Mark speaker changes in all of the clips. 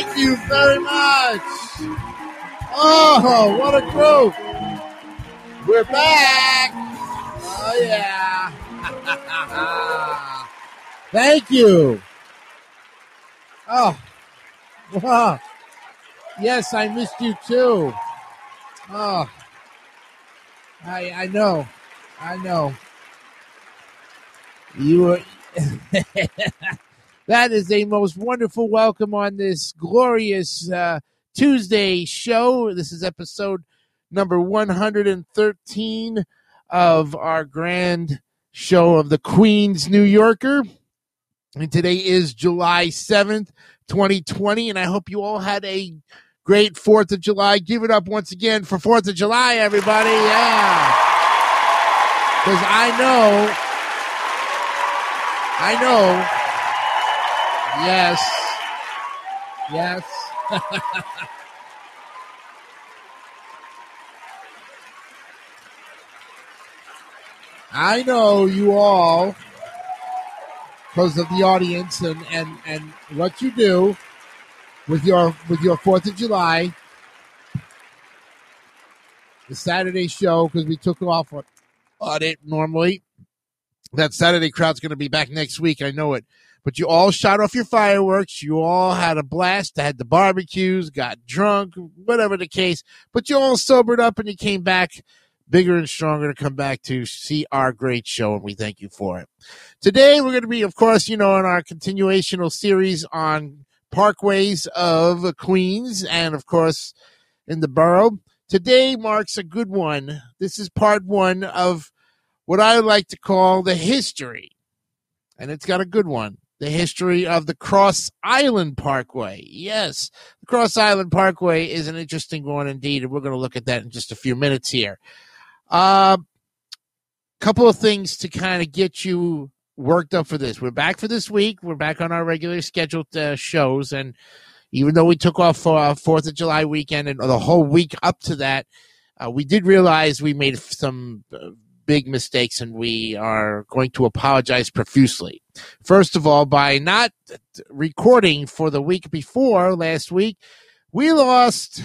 Speaker 1: Thank you very much. Oh, what a group! We're back. Oh yeah! Thank you. Oh. Yes, I missed you too. Oh, I I know, I know. You were. that is a most wonderful welcome on this glorious uh, Tuesday show. This is episode number 113 of our grand show of the Queen's New Yorker. And today is July 7th, 2020. And I hope you all had a great 4th of July. Give it up once again for 4th of July, everybody. Yeah. Because I know I know. Yes. Yes. I know you all because of the audience and, and, and what you do with your with your Fourth of July, the Saturday show because we took off on, it normally that Saturday crowd's going to be back next week. I know it. But you all shot off your fireworks. You all had a blast. Had the barbecues, got drunk, whatever the case. But you all sobered up and you came back bigger and stronger to come back to see our great show. And we thank you for it. Today, we're going to be, of course, you know, in our continuational series on parkways of Queens and, of course, in the borough. Today marks a good one. This is part one of what I like to call the history, and it's got a good one the history of the Cross Island Parkway. Yes, the Cross Island Parkway is an interesting one indeed, and we're going to look at that in just a few minutes here. A uh, couple of things to kind of get you worked up for this. We're back for this week. We're back on our regular scheduled uh, shows, and even though we took off for Fourth of July weekend and the whole week up to that, uh, we did realize we made some uh, big mistakes and we are going to apologize profusely. First of all, by not recording for the week before last week, we lost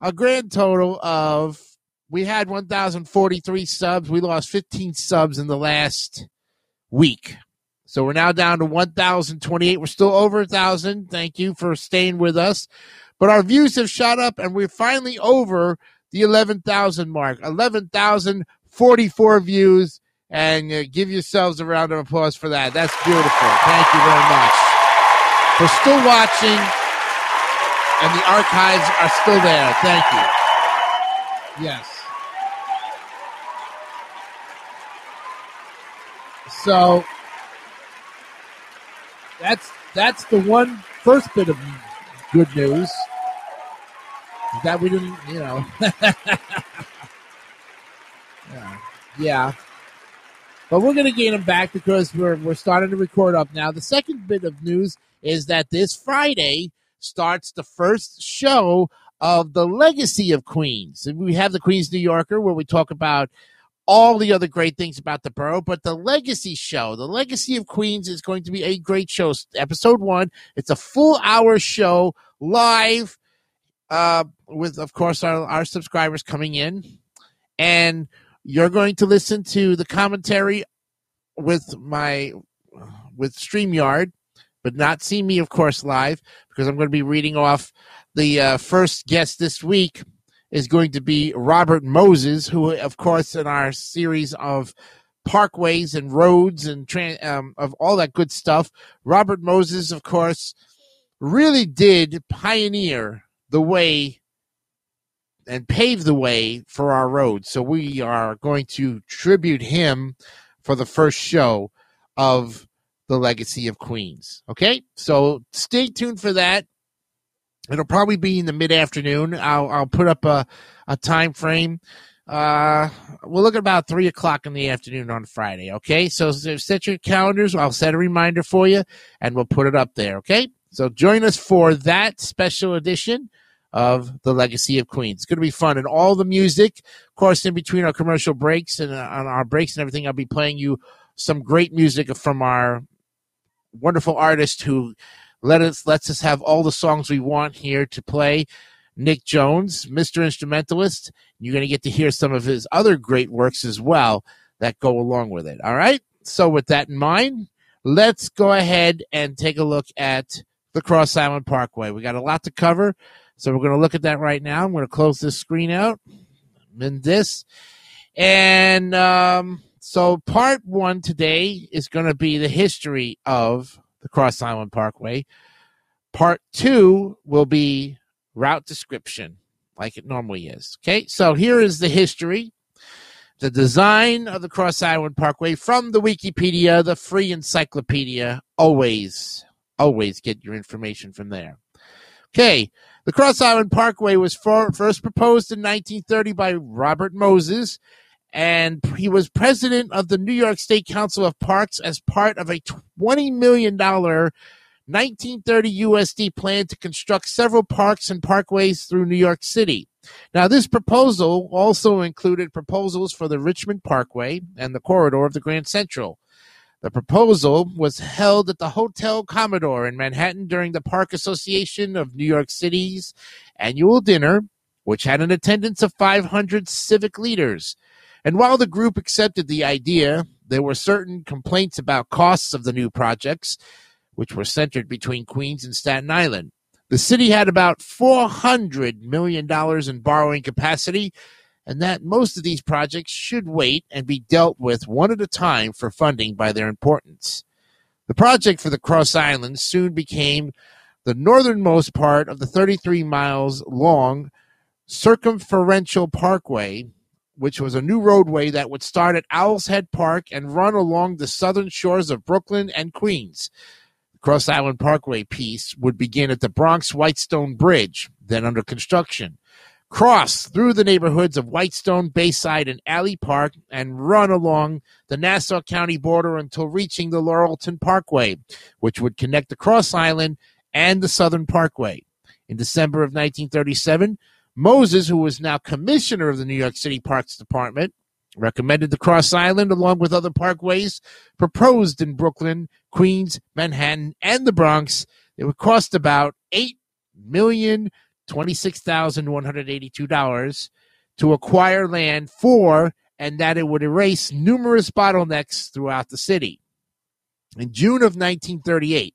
Speaker 1: a grand total of we had 1043 subs. We lost 15 subs in the last week. So we're now down to 1028. We're still over a thousand. Thank you for staying with us. But our views have shot up and we're finally over the 11,000 mark. 11,000 44 views, and uh, give yourselves a round of applause for that. That's beautiful. Thank you very much for still watching, and the archives are still there. Thank you. Yes. So that's that's the one first bit of good news that we didn't, you know. Yeah. yeah. But we're going to gain them back because we're, we're starting to record up now. The second bit of news is that this Friday starts the first show of the Legacy of Queens. We have the Queens New Yorker where we talk about all the other great things about the borough, but the Legacy show, the Legacy of Queens is going to be a great show. Episode one, it's a full hour show live, uh, with, of course, our, our subscribers coming in. And you're going to listen to the commentary with my with StreamYard, but not see me, of course, live because I'm going to be reading off the uh, first guest this week is going to be Robert Moses, who, of course, in our series of parkways and roads and um, of all that good stuff, Robert Moses, of course, really did pioneer the way and paved the way for our road. So we are going to tribute him for the first show of the legacy of Queens. Okay, so stay tuned for that. It'll probably be in the mid afternoon. I'll I'll put up a a time frame. Uh, we'll look at about three o'clock in the afternoon on Friday. Okay, so set your calendars. I'll set a reminder for you, and we'll put it up there. Okay, so join us for that special edition of the Legacy of Queens. It's going to be fun, and all the music, of course, in between our commercial breaks and uh, on our breaks and everything, I'll be playing you some great music from our wonderful artist who let us lets us have all the songs we want here to play. Nick Jones, Mr. Instrumentalist. You're going to get to hear some of his other great works as well that go along with it. All right. So, with that in mind, let's go ahead and take a look at the Cross Island Parkway. We got a lot to cover. So, we're going to look at that right now. I'm going to close this screen out in this. And um, so, part one today is going to be the history of the Cross Island Parkway. Part two will be route description, like it normally is. Okay, so here is the history, the design of the Cross Island Parkway from the Wikipedia, the free encyclopedia. Always, always get your information from there. Okay, the Cross Island Parkway was for, first proposed in 1930 by Robert Moses, and he was president of the New York State Council of Parks as part of a $20 million 1930 USD plan to construct several parks and parkways through New York City. Now, this proposal also included proposals for the Richmond Parkway and the corridor of the Grand Central. The proposal was held at the Hotel Commodore in Manhattan during the Park Association of New York City's annual dinner, which had an attendance of 500 civic leaders. And while the group accepted the idea, there were certain complaints about costs of the new projects, which were centered between Queens and Staten Island. The city had about $400 million in borrowing capacity, and that most of these projects should wait and be dealt with one at a time for funding by their importance. The project for the Cross Islands soon became the northernmost part of the 33 miles long circumferential parkway, which was a new roadway that would start at Owl's Head Park and run along the southern shores of Brooklyn and Queens. The Cross Island Parkway piece would begin at the Bronx Whitestone Bridge, then under construction, cross through the neighborhoods of Whitestone, Bayside, and Alley Park, and run along the Nassau County border until reaching the Laurelton Parkway, which would connect the Cross Island and the Southern Parkway. In December of 1937, Moses, who was now commissioner of the New York City Parks Department, recommended the Cross Island along with other parkways proposed in Brooklyn, Queens, Manhattan, and the Bronx. It would cost about eight million twenty-six thousand one hundred eighty-two dollars to acquire land for, and that it would erase numerous bottlenecks throughout the city. In June of 1938,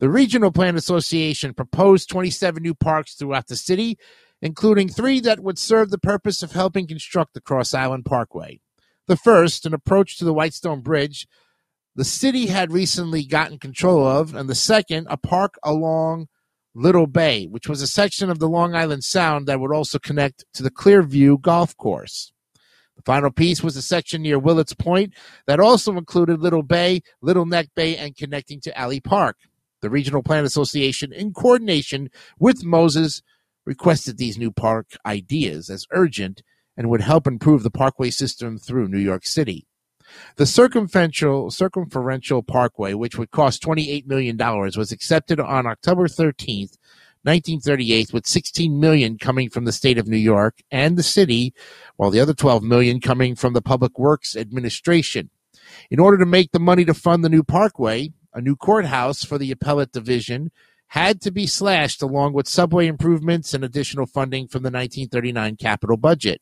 Speaker 1: the Regional Plan Association proposed 27 new parks throughout the city including three that would serve the purpose of helping construct the Cross Island Parkway. The first, an approach to the Whitestone Bridge, the city had recently gotten control of, and the second, a park along Little Bay, which was a section of the Long Island Sound that would also connect to the Clearview Golf Course. The final piece was a section near Willets Point that also included Little Bay, Little Neck Bay, and connecting to Alley Park. The Regional Plan Association, in coordination with Moses, requested these new park ideas as urgent and would help improve the parkway system through New York City. The circumferential, circumferential parkway, which would cost $28 million, was accepted on October 13th, 1938, with 16 million coming from the state of New York and the city, while the other 12 million coming from the Public Works Administration. In order to make the money to fund the new parkway, a new courthouse for the appellate division had to be slashed along with subway improvements and additional funding from the 1939 capital budget.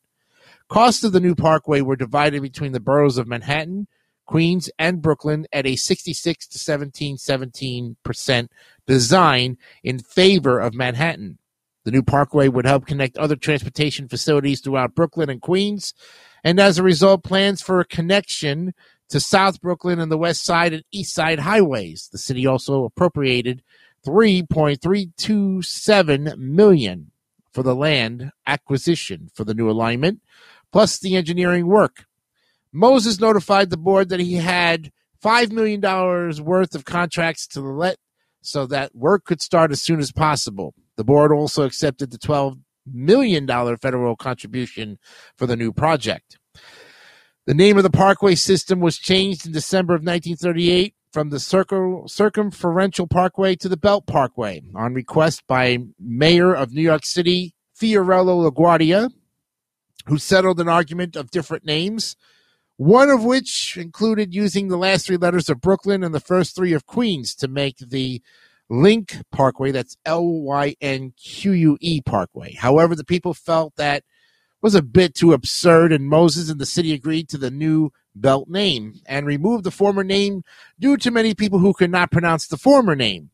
Speaker 1: Costs of the new parkway were divided between the boroughs of Manhattan, Queens, and Brooklyn at a 66 to 17 17% design in favor of Manhattan. The new parkway would help connect other transportation facilities throughout Brooklyn and Queens, and as a result, plans for a connection to South Brooklyn and the West Side and East Side highways. The city also appropriated 3.327 million for the land acquisition for the new alignment, plus the engineering work. Moses notified the board that he had $5 million worth of contracts to let so that work could start as soon as possible. The board also accepted the $12 million federal contribution for the new project. The name of the parkway system was changed in December of 1938 from the Circum- Circumferential Parkway to the Belt Parkway on request by Mayor of New York City, Fiorello LaGuardia, who settled an argument of different names, one of which included using the last three letters of Brooklyn and the first three of Queens to make the Link Parkway, that's L Y N Q U E Parkway. However, the people felt that was a bit too absurd, and Moses and the city agreed to the new belt name and removed the former name due to many people who could not pronounce the former name.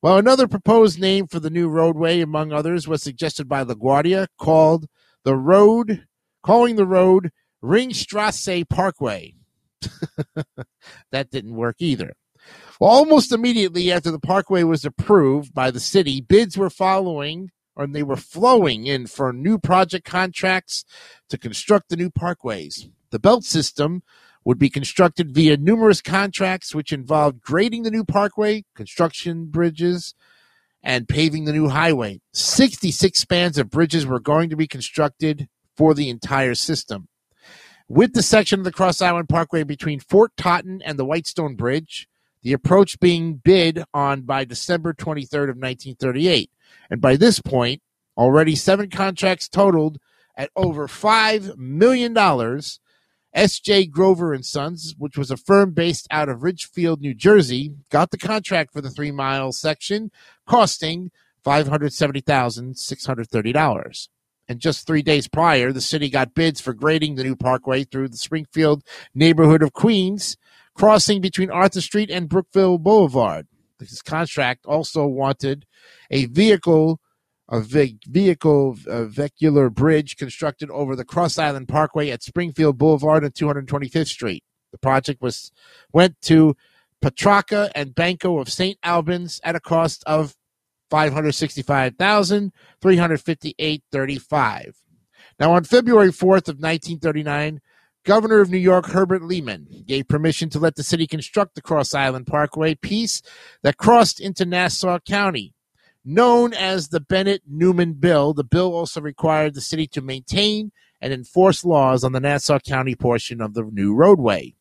Speaker 1: Well, another proposed name for the new roadway, among others, was suggested by LaGuardia, called the road, calling the road Ringstrasse Parkway. that didn't work either. Well, almost immediately after the parkway was approved by the city, bids were following or they were flowing in for new project contracts to construct the new parkways. The belt system would be constructed via numerous contracts which involved grading the new parkway, construction bridges, and paving the new highway. 66 spans of bridges were going to be constructed for the entire system. With the section of the Cross Island Parkway between Fort Totten and the Whitestone Bridge, the approach being bid on by December 23rd of 1938. And by this point, already seven contracts totaled at over $5 million. S.J. Grover and Sons, which was a firm based out of Ridgefield, New Jersey, got the contract for the three mile section, costing $570,630. And just three days prior, the city got bids for grading the new parkway through the Springfield neighborhood of Queens, crossing between Arthur Street and Brookville Boulevard. This contract also wanted a vehicle a vehicle a vehicular bridge constructed over the Cross Island Parkway at Springfield Boulevard and 225th Street. The project was went to Petrarca and Banco of St. Albans at a cost of 565,358.35. Now on February 4th of 1939, Governor of New York Herbert Lehman gave permission to let the city construct the Cross Island Parkway piece that crossed into Nassau County. Known as the Bennett Newman Bill, the bill also required the city to maintain and enforce laws on the Nassau County portion of the new roadway.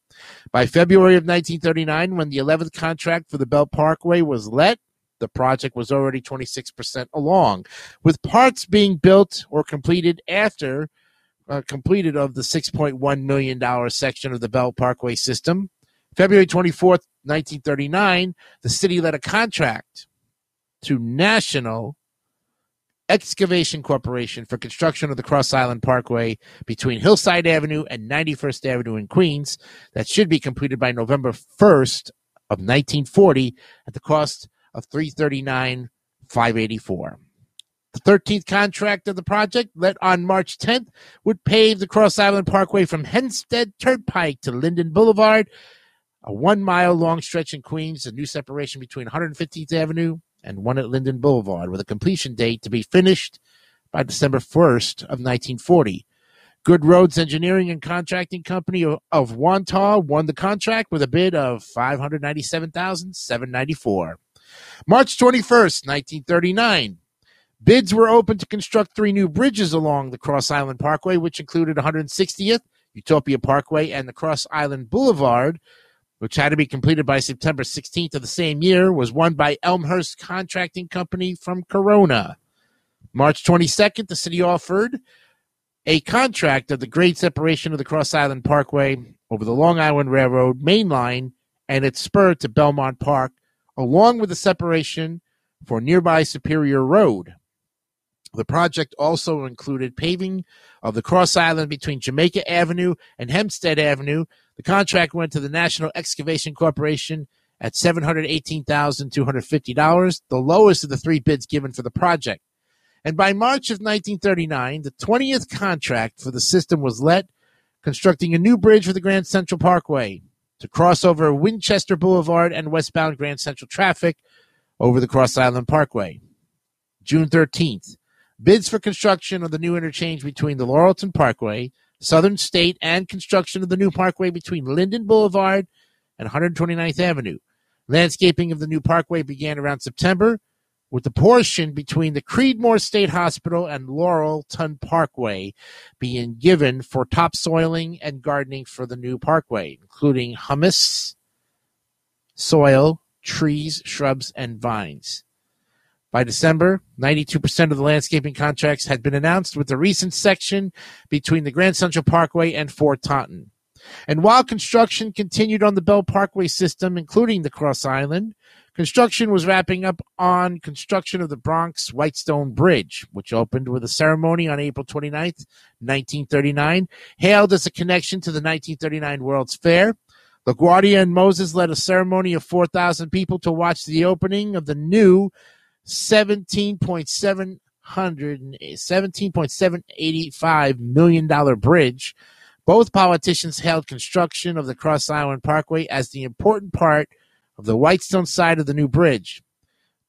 Speaker 1: By February of 1939, when the 11th contract for the Belt Parkway was let, the project was already 26% along, with parts being built or completed after uh, completed of the $6.1 million section of the Belt Parkway system. February 24th, 1939, the city let a contract to National Excavation Corporation for construction of the Cross Island Parkway between Hillside Avenue and 91st Avenue in Queens that should be completed by November 1st of 1940 at the cost of 339 584 the 13th contract of the project, let on March 10th, would pave the Cross Island Parkway from Hempstead Turnpike to Linden Boulevard, a one mile long stretch in Queens, a new separation between 115th Avenue and one at Linden Boulevard, with a completion date to be finished by December 1st of 1940. Good Roads Engineering and Contracting Company of, of won the contract with a bid of 597,794. March 21st, 1939. Bids were open to construct three new bridges along the Cross Island Parkway, which included 160th, Utopia Parkway, and the Cross Island Boulevard, which had to be completed by September 16th of the same year, was won by Elmhurst Contracting Company from Corona. March 22nd, the city offered a contract of the grade separation of the Cross Island Parkway over the Long Island Railroad main line and its spur to Belmont Park, along with the separation for nearby Superior Road. The project also included paving of the cross island between Jamaica Avenue and Hempstead Avenue. The contract went to the National Excavation Corporation at $718,250, the lowest of the three bids given for the project. And by March of 1939, the 20th contract for the system was let, constructing a new bridge for the Grand Central Parkway to cross over Winchester Boulevard and westbound Grand Central traffic over the Cross Island Parkway. June 13th, Bids for construction of the new interchange between the Laurelton Parkway, Southern State, and construction of the new parkway between Linden Boulevard and 129th Avenue. Landscaping of the new parkway began around September, with the portion between the Creedmoor State Hospital and Laurelton Parkway being given for topsoiling and gardening for the new parkway, including humus, soil, trees, shrubs, and vines. By December, 92% of the landscaping contracts had been announced with the recent section between the Grand Central Parkway and Fort Totten. And while construction continued on the Belt Parkway system, including the Cross Island, construction was wrapping up on construction of the Bronx Whitestone Bridge, which opened with a ceremony on April 29th, 1939, hailed as a connection to the 1939 World's Fair. LaGuardia and Moses led a ceremony of 4,000 people to watch the opening of the new 17.7 $17.785 million bridge both politicians hailed construction of the Cross Island Parkway as the important part of the Whitestone side of the new bridge.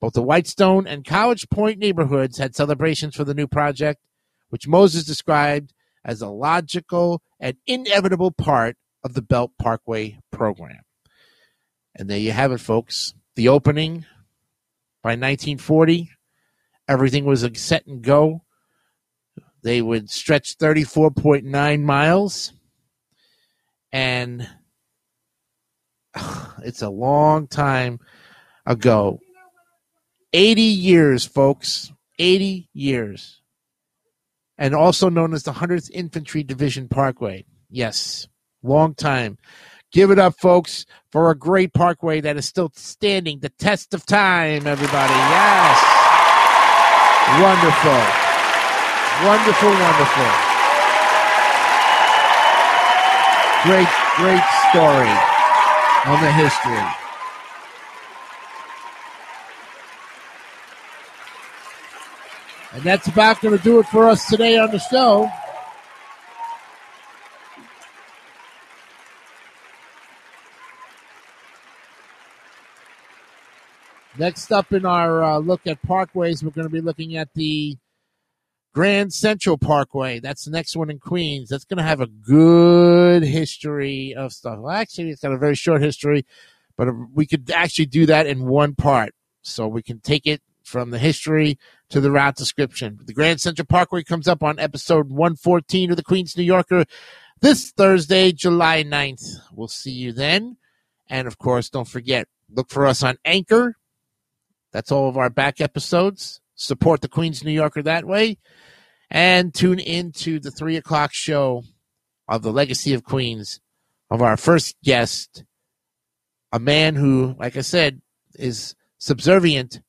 Speaker 1: Both the Whitestone and College Point neighborhoods had celebrations for the new project, which Moses described as a logical and inevitable part of the Belt Parkway program. And there you have it, folks. The opening by 1940, everything was set and go. They would stretch 34.9 miles. And it's a long time ago. 80 years, folks. 80 years. And also known as the 100th Infantry Division Parkway. Yes, long time. Give it up, folks, for a great parkway that is still standing the test of time, everybody. Yes. Wonderful. Wonderful, wonderful. Great, great story on the history. And that's about going to do it for us today on the show. Next up in our uh, look at parkways, we're going to be looking at the Grand Central Parkway. That's the next one in Queens. That's going to have a good history of stuff. Well, actually, it's got a very short history, but we could actually do that in one part. So we can take it from the history to the route description. The Grand Central Parkway comes up on episode 114 of the Queens New Yorker this Thursday, July 9th. We'll see you then. And of course, don't forget, look for us on Anchor. That's all of our back episodes. Support the Queens New Yorker that way and tune in to the three o'clock show of the Legacy of Queens of our first guest, a man who, like I said, is subservient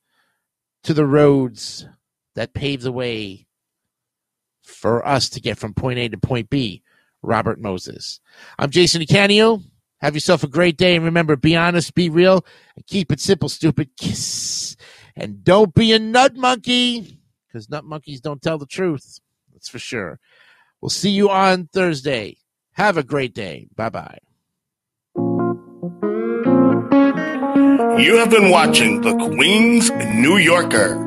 Speaker 1: to the roads that pave the way for us to get from point A to point B, Robert Moses. I'm Jason Icanio. Have yourself a great day. And remember, be honest, be real, and keep it simple, stupid. Kiss. And don't be a nut monkey because nut monkeys don't tell the truth. That's for sure. We'll see you on Thursday. Have a great day. Bye bye.
Speaker 2: You have been watching the Queen's New Yorker.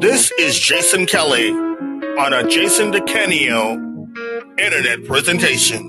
Speaker 2: This is Jason Kelly on a Jason DeCanio internet presentation.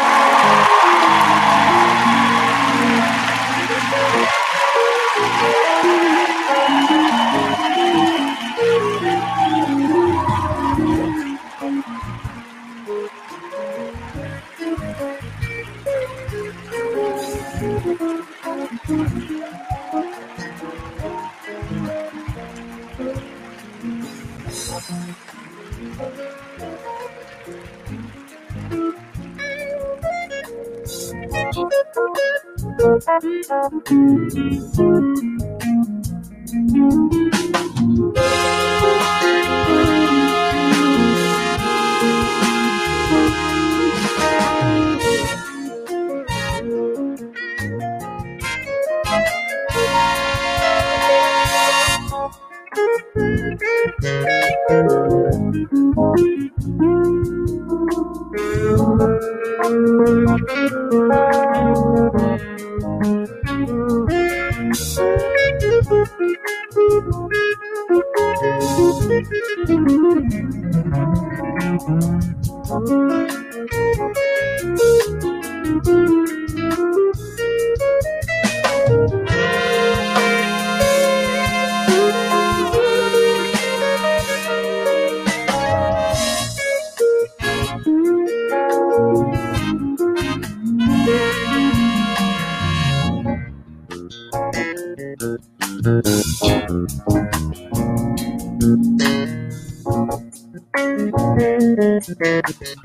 Speaker 2: Thank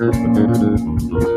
Speaker 2: you.